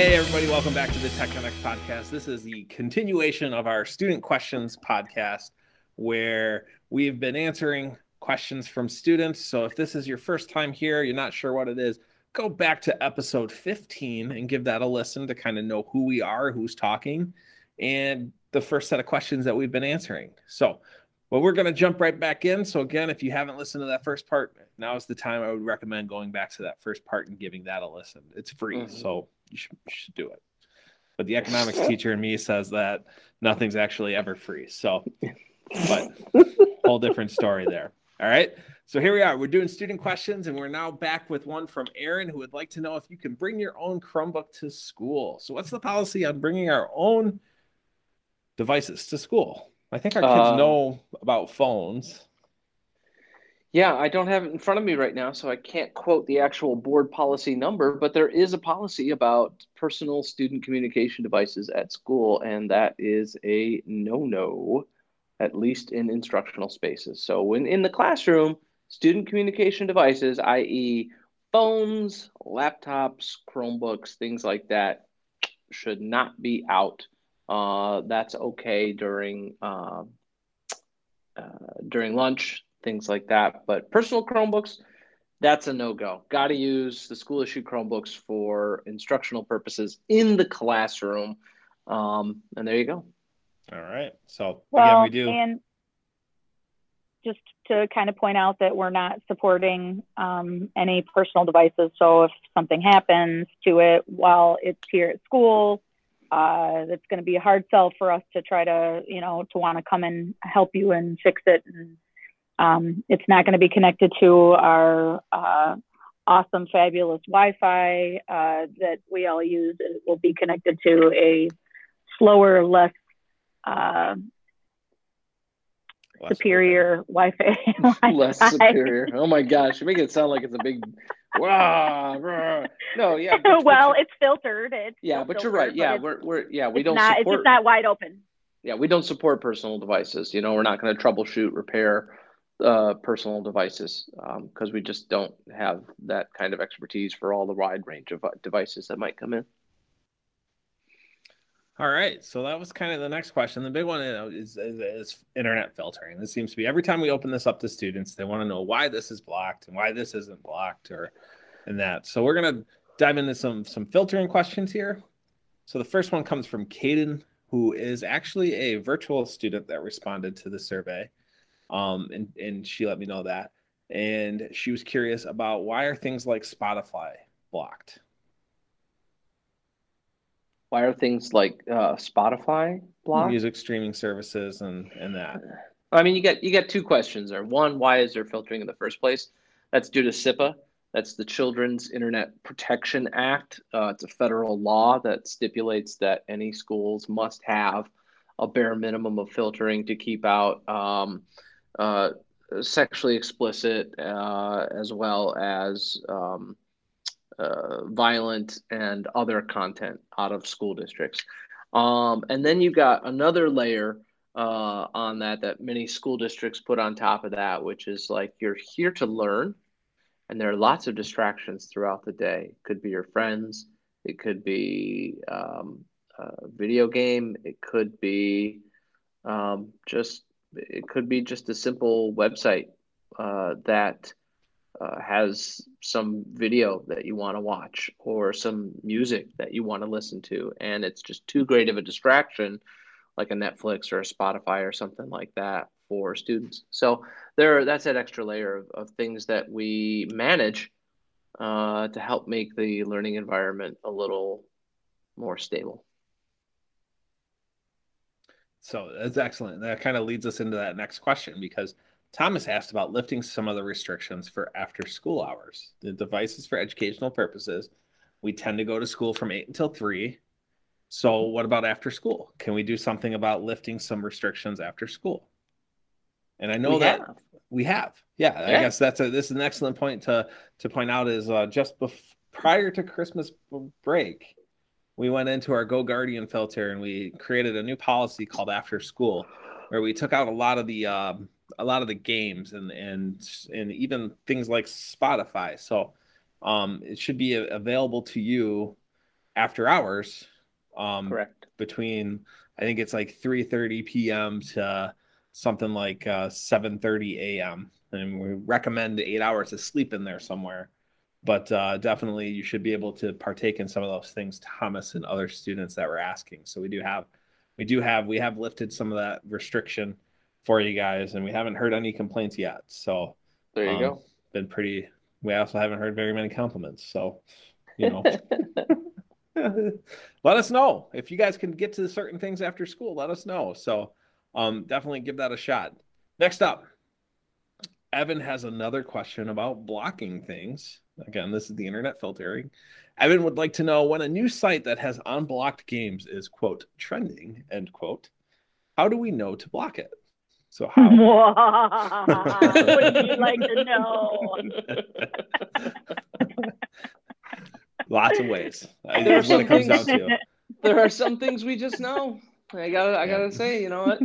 Hey, everybody, welcome back to the Tech Connect podcast. This is the continuation of our student questions podcast where we've been answering questions from students. So if this is your first time here, you're not sure what it is, go back to episode 15 and give that a listen to kind of know who we are, who's talking, and the first set of questions that we've been answering. So, well, we're going to jump right back in. So, again, if you haven't listened to that first part, now is the time I would recommend going back to that first part and giving that a listen. It's free. Mm-hmm. So, you should, you should do it. But the economics teacher in me says that nothing's actually ever free. So, but whole different story there. All right. So here we are. We're doing student questions, and we're now back with one from Aaron who would like to know if you can bring your own Chromebook to school. So, what's the policy on bringing our own devices to school? I think our kids uh, know about phones. Yeah, I don't have it in front of me right now, so I can't quote the actual board policy number, but there is a policy about personal student communication devices at school, and that is a no no, at least in instructional spaces. So, when in the classroom, student communication devices, i.e., phones, laptops, Chromebooks, things like that, should not be out. Uh, that's okay during uh, uh, during lunch things like that. But personal Chromebooks, that's a no go. Got to use the school issue Chromebooks for instructional purposes in the classroom. Um, and there you go. All right. So well, again, we do. And just to kind of point out that we're not supporting um, any personal devices. So if something happens to it while it's here at school, uh, it's going to be a hard sell for us to try to, you know, to want to come and help you and fix it and um, it's not going to be connected to our uh, awesome, fabulous Wi-Fi uh, that we all use. It will be connected to a slower, less uh, superior Wi-Fi. less superior. Oh my gosh, you make it sound like it's a big. Rah, rah. No, yeah. But, well, but it's filtered. It's yeah, but you're right. Yeah, we're we're yeah we don't not, support. It's just not wide open. Yeah, we don't support personal devices. You know, we're not going to troubleshoot, repair, uh, personal devices because um, we just don't have that kind of expertise for all the wide range of uh, devices that might come in. All right, so that was kind of the next question. The big one is, is, is internet filtering. This seems to be every time we open this up to students, they want to know why this is blocked and why this isn't blocked or and that. So we're gonna dive into some some filtering questions here. So the first one comes from Caden, who is actually a virtual student that responded to the survey um, and and she let me know that, and she was curious about why are things like Spotify blocked. Why are things like uh, Spotify blocked? Music streaming services and and that. I mean, you get you get two questions there. One, why is there filtering in the first place? That's due to CIPA. That's the Children's Internet Protection Act. Uh, it's a federal law that stipulates that any schools must have a bare minimum of filtering to keep out um, uh, sexually explicit uh, as well as um, uh, violent and other content out of school districts. Um, and then you've got another layer uh, on that that many school districts put on top of that, which is like you're here to learn, and there are lots of distractions throughout the day. It could be your friends, it could be um, a video game, it could be um, just it could be just a simple website uh, that uh, has some video that you want to watch or some music that you want to listen to and it's just too great of a distraction like a netflix or a spotify or something like that for students. So there that's that extra layer of, of things that we manage uh, to help make the learning environment a little more stable so that's excellent. That kind of leads us into that next question because Thomas asked about lifting some of the restrictions for after school hours. The devices for educational purposes. We tend to go to school from eight until three. So what about after school? Can we do something about lifting some restrictions after school? And I know we that have. we have. Yeah, yeah, I guess that's a this is an excellent point to to point out is uh, just bef- prior to Christmas break, we went into our GoGuardian filter and we created a new policy called After School, where we took out a lot of the um, a lot of the games and and and even things like Spotify. So um, it should be available to you after hours. Um, Correct. Between I think it's like 3:30 p.m. to something like uh, 7:30 a.m. And we recommend eight hours of sleep in there somewhere. But uh, definitely, you should be able to partake in some of those things. Thomas and other students that were asking. So we do have, we do have, we have lifted some of that restriction for you guys, and we haven't heard any complaints yet. So there you um, go. Been pretty. We also haven't heard very many compliments. So, you know. let us know if you guys can get to certain things after school. Let us know. So, um, definitely give that a shot. Next up, Evan has another question about blocking things. Again, this is the internet filtering. Evan would like to know when a new site that has unblocked games is quote trending end quote. How do we know to block it? So how? would you like to know? Lots of ways. That's what it comes down to. There are some things we just know. I gotta, I gotta say, you know what?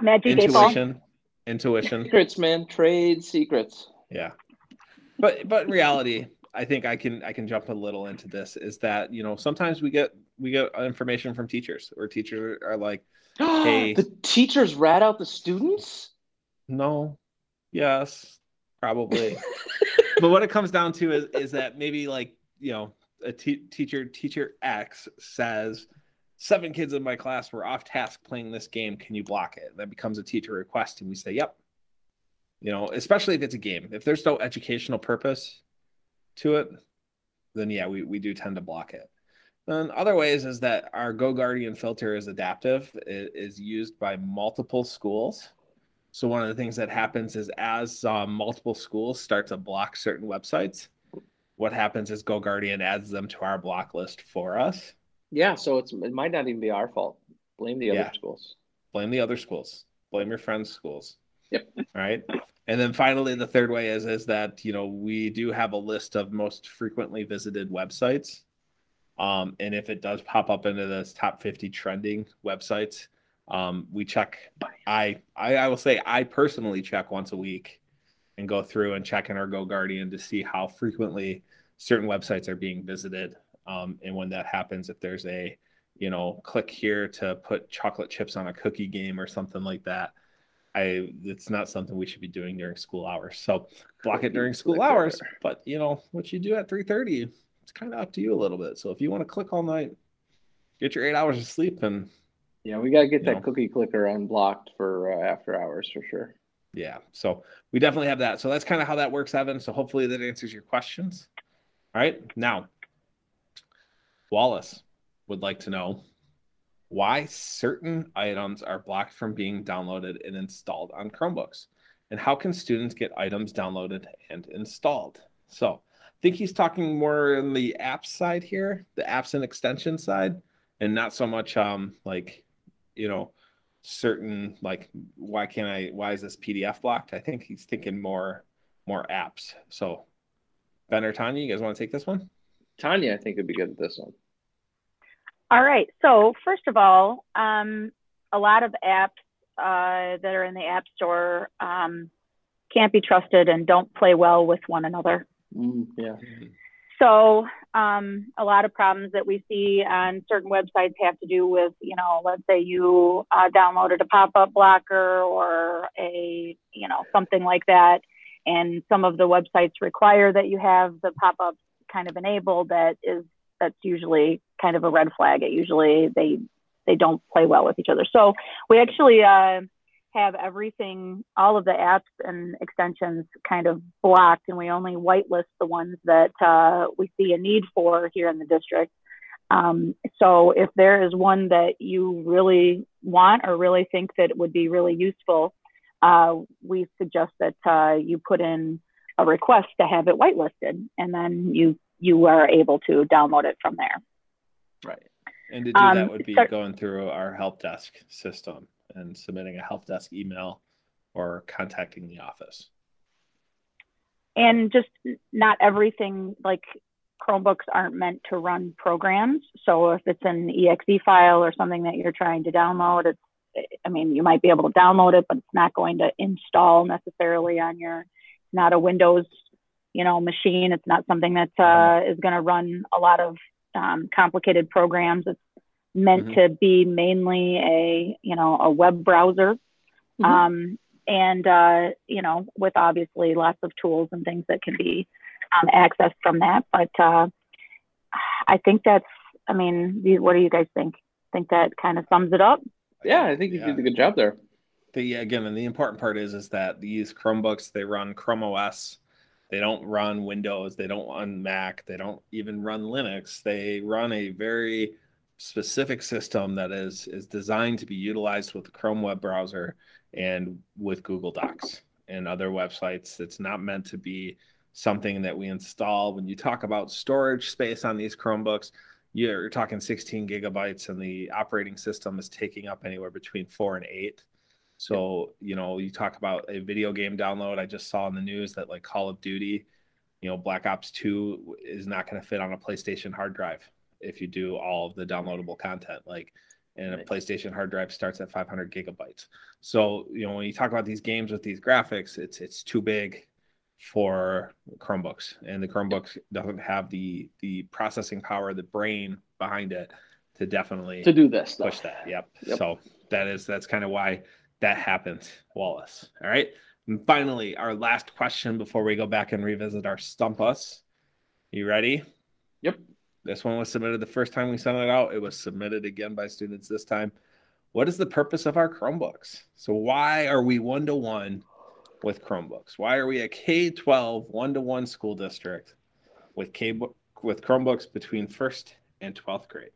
Magic Intuition, intuition. Secrets, man. Trade secrets. Yeah, but but reality, I think I can I can jump a little into this. Is that you know sometimes we get we get information from teachers, or teachers are like, "Hey, the teachers rat out the students." No, yes, probably. but what it comes down to is is that maybe like you know a t- teacher teacher X says seven kids in my class were off task playing this game. Can you block it? That becomes a teacher request, and we say, "Yep." You know, especially if it's a game. If there's no educational purpose to it, then yeah, we, we do tend to block it. Then other ways is that our GoGuardian filter is adaptive. It is used by multiple schools. So one of the things that happens is as um, multiple schools start to block certain websites, what happens is GoGuardian adds them to our block list for us. Yeah, so it's it might not even be our fault. Blame the other Yeah. schools. Blame the other schools. Blame your friends' schools. Yep. All right. And then finally, the third way is is that you know we do have a list of most frequently visited websites, um, and if it does pop up into this top fifty trending websites, um, we check. I, I I will say I personally check once a week, and go through and check in our GoGuardian to see how frequently certain websites are being visited, um, and when that happens, if there's a you know click here to put chocolate chips on a cookie game or something like that. I it's not something we should be doing during school hours. So block it during school hours. But you know what you do at three thirty, it's kind of up to you a little bit. So if you want to click all night, get your eight hours of sleep, and Yeah, we gotta get that know. cookie clicker unblocked for uh, after hours for sure. yeah. So we definitely have that. So that's kind of how that works, Evan. So hopefully that answers your questions. All right. Now, Wallace would like to know why certain items are blocked from being downloaded and installed on Chromebooks, and how can students get items downloaded and installed? So I think he's talking more on the app side here, the apps and extension side, and not so much um like you know certain like why can't I why is this PDF blocked? I think he's thinking more more apps. So Ben or Tanya, you guys want to take this one? Tanya, I think would be good at this one. All right. So first of all, um, a lot of apps uh, that are in the App Store um, can't be trusted and don't play well with one another. Mm, yeah. So um, a lot of problems that we see on certain websites have to do with, you know, let's say you uh, downloaded a pop-up blocker or a, you know, something like that, and some of the websites require that you have the pop-ups kind of enabled. That is that's usually kind of a red flag. It usually they they don't play well with each other. So we actually uh, have everything, all of the apps and extensions kind of blocked, and we only whitelist the ones that uh, we see a need for here in the district. Um, so if there is one that you really want or really think that would be really useful, uh, we suggest that uh, you put in a request to have it whitelisted, and then you you are able to download it from there. Right. And to do Um, that would be so- going through our help desk system and submitting a help desk email or contacting the office. and just not everything like Chromebooks aren't meant to run programs. So if it's an exe file or something that you're trying to download, it's I mean, you might be able to download it, but it's not going to install necessarily on your not a Windows, you know, machine. It's not something that uh, is going to run a lot of um, complicated programs. It's meant mm-hmm. to be mainly a you know a web browser, mm-hmm. um, and uh, you know with obviously lots of tools and things that can be um, accessed from that. But uh, I think that's. I mean, what do you guys think? Think that kind of sums it up? Yeah, I think you yeah. did a good job there. The again, and the important part is is that these Chromebooks they run Chrome OS. They don't run Windows. They don't run Mac. They don't even run Linux. They run a very specific system that is is designed to be utilized with the Chrome web browser and with Google Docs and other websites. It's not meant to be something that we install. When you talk about storage space on these Chromebooks, you're talking 16 gigabytes, and the operating system is taking up anywhere between four and eight. So, you know, you talk about a video game download. I just saw in the news that like Call of Duty, you know, Black Ops 2 is not going to fit on a PlayStation hard drive if you do all of the downloadable content. Like, and a PlayStation hard drive starts at 500 gigabytes. So, you know, when you talk about these games with these graphics, it's it's too big for Chromebooks, and the Chromebooks doesn't have the the processing power, the brain behind it to definitely to do this push that. Yep. yep. So that is that's kind of why that happened, Wallace. All right. And finally, our last question before we go back and revisit our stump us. You ready? Yep. This one was submitted the first time we sent it out. It was submitted again by students this time. What is the purpose of our Chromebooks? So why are we one to one with Chromebooks? Why are we a K 12 one to one school district with K with Chromebooks between first and 12th grade?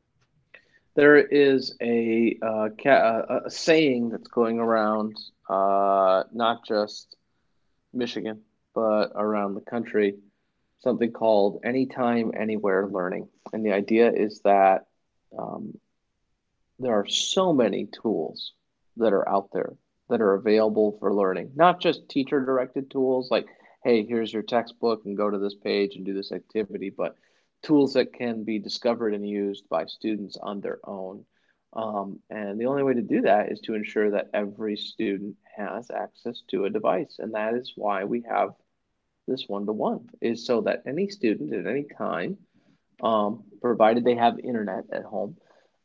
There is a, uh, ca- a saying that's going around, uh, not just Michigan, but around the country, something called anytime, anywhere learning. And the idea is that um, there are so many tools that are out there that are available for learning, not just teacher directed tools like, hey, here's your textbook and go to this page and do this activity, but tools that can be discovered and used by students on their own. Um, and the only way to do that is to ensure that every student has access to a device. And that is why we have this one-to-one is so that any student at any time, um, provided they have internet at home,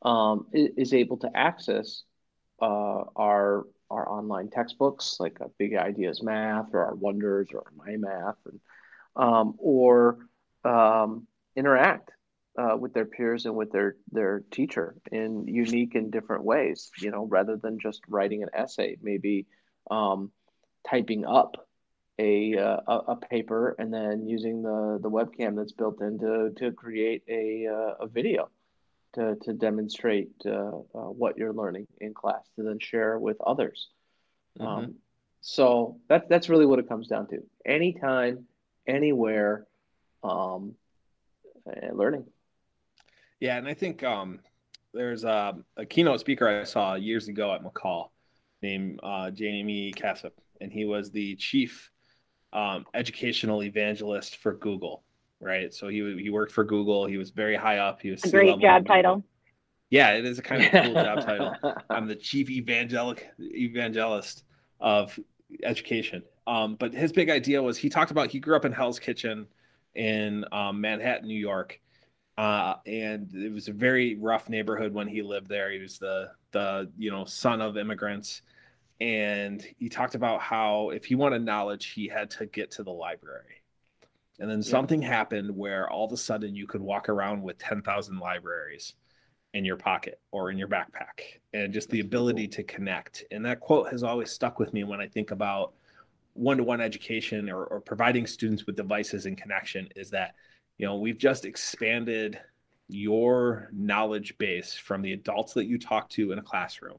um, is, able to access uh, our our online textbooks, like Big Ideas Math or our Wonders or My Math, and, um, or um, interact uh, with their peers and with their their teacher in unique and different ways. You know, rather than just writing an essay, maybe um, typing up a, uh, a paper and then using the the webcam that's built in to to create a uh, a video to, to demonstrate uh, uh, what you're learning in class to then share with others. Mm-hmm. Um, so that's that's really what it comes down to. Anytime, anywhere, um, learning. Yeah, and I think um, there's a, a, keynote speaker I saw years ago at MACUL named uh, Jaime Casap, and he was the chief um, educational evangelist for Google right? So he he worked for Google. He was very high up. He was a great job title. Yeah, it is a kind of cool job title. I'm the chief evangelic evangelist of education. Um, but his big idea was he talked about he grew up in Hell's Kitchen in um, Manhattan, New York, uh, and it was a very rough neighborhood when he lived there. He was the the you know son of immigrants, and he talked about how if he wanted knowledge, he had to get to the library. And then something happened where all of a sudden you could walk around with 10,000 libraries in your pocket or in your backpack. And just the ability to connect. And that quote has always stuck with me when I think about one to one education or, or providing students with devices and connection is that, you know, we've just expanded your knowledge base from the adults that you talk to in a classroom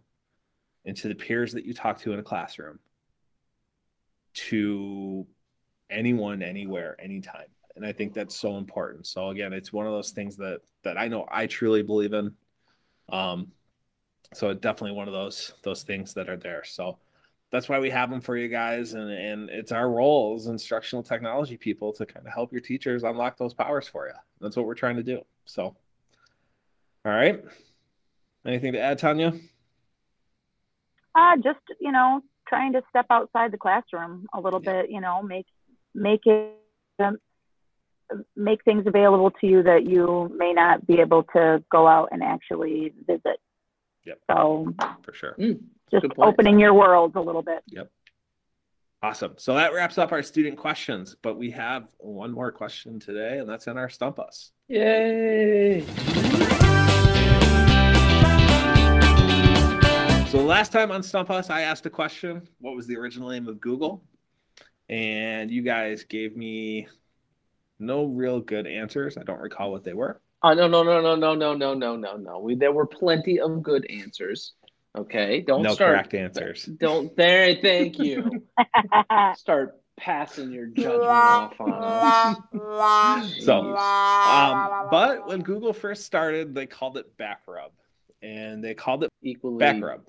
into the peers that you talk to in a classroom to anyone, anywhere, anytime. And I think that's so important. So again, it's one of those things that that I know I truly believe in. Um, so definitely one of those those things that are there. So that's why we have them for you guys, and and it's our role as instructional technology people to kind of help your teachers unlock those powers for you. That's what we're trying to do. So, all right. Anything to add, Tanya? Uh, just you know, trying to step outside the classroom a little yeah. bit. You know, make make it um, make things available to you that you may not be able to go out and actually visit. Yep. So For sure. Mm, just opening your worlds a little bit. Yep. Awesome. So that wraps up our student questions, but we have one more question today, and that's in our Stump Us. Yay! So last time on Stump Us, I asked a question What was the original name of Google? And you guys gave me no real good answers. I don't recall what they were. Oh no no no no no no no no no no. We there were plenty of good answers. Okay, don't no start. correct answers. Don't there. Thank you. Start passing your judgment off on us. So, um, but when Google first started, they called it BackRub, and they called it Equally BackRub.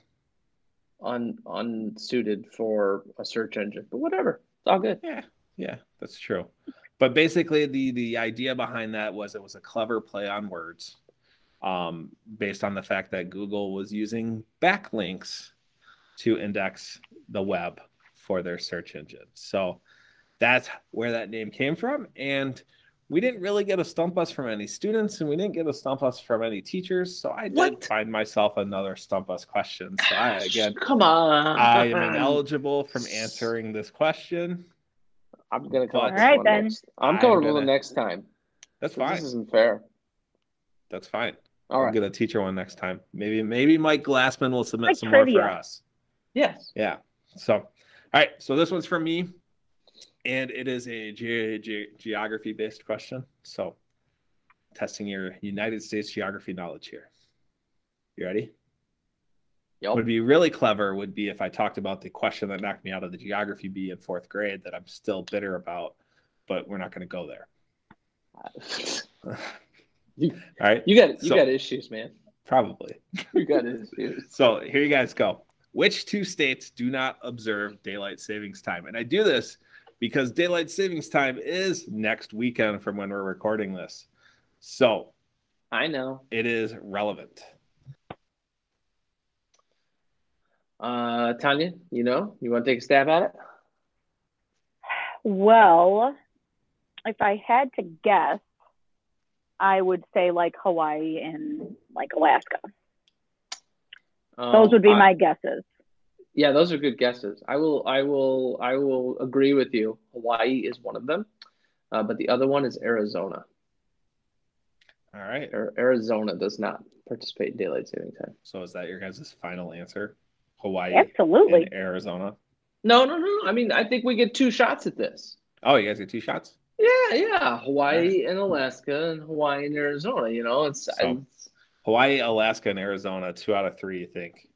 un unsuited for a search engine, but whatever. It's all good. Yeah, yeah, that's true. But basically, the the idea behind that was it was a clever play on words, um, based on the fact that Google was using backlinks to index the web for their search engine. So that's where that name came from. And we didn't really get a stump us from any students, and we didn't get a stump us from any teachers. So I did What? find myself another stump us question. So I again. come on. I am ineligible from answering this question. I'm gonna come All up right, then. next. I'm I'm coming up with gonna- one next time. That's fine. This isn't fair. That's fine. All I'm right. gonna teach her one next time. Maybe maybe Mike Glassman will submit Like some more for us. Yes. Yeah. So, all right. So this one's from me, and it is a ge- ge- geography based question. So, testing your United States geography knowledge here. You ready? Yep. Would be really clever would be if I talked about the question that knocked me out of the geography bee in fourth grade that I'm still bitter about, but we're not going to go there. all You- right. You got you So- got issues, man. Probably. You got issues. So here you guys go. Which two states do not observe daylight savings time? And I do this because daylight savings time is next weekend from when we're recording this. So I know. it is relevant. Uh, Tanya, you know, you want to take a stab at it? Well, if I had to guess, I would say like Hawaii and like Alaska. Those Um, would be I- my guesses. Yeah, those are good guesses. I will, I will, I will agree with you. Hawaii is one of them, uh, but the other one is Arizona. All right. Arizona does not participate in daylight saving time. So is that your guys' final answer? Hawaii Absolutely. and Arizona. No, no, no. I mean, I think we get two shots at this. Oh, you guys get two shots? Yeah, yeah. Hawaii and Alaska, and Hawaii and Arizona. You know, it's, So- it's Hawaii, Alaska, and Arizona, two out of three, you think.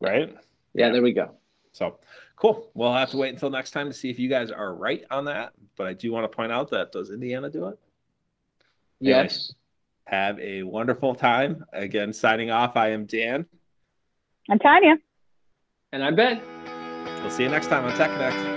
Right? yeah. There we go. So cool. We'll have to wait until next time to see if you guys are right on that. But I do want to point out that does Indiana do it? Anyways. Yes. Have a wonderful time. Again, signing off. I am Dan. I'm Tanya. And I'm Ben. We'll see you next time on Tech Connect.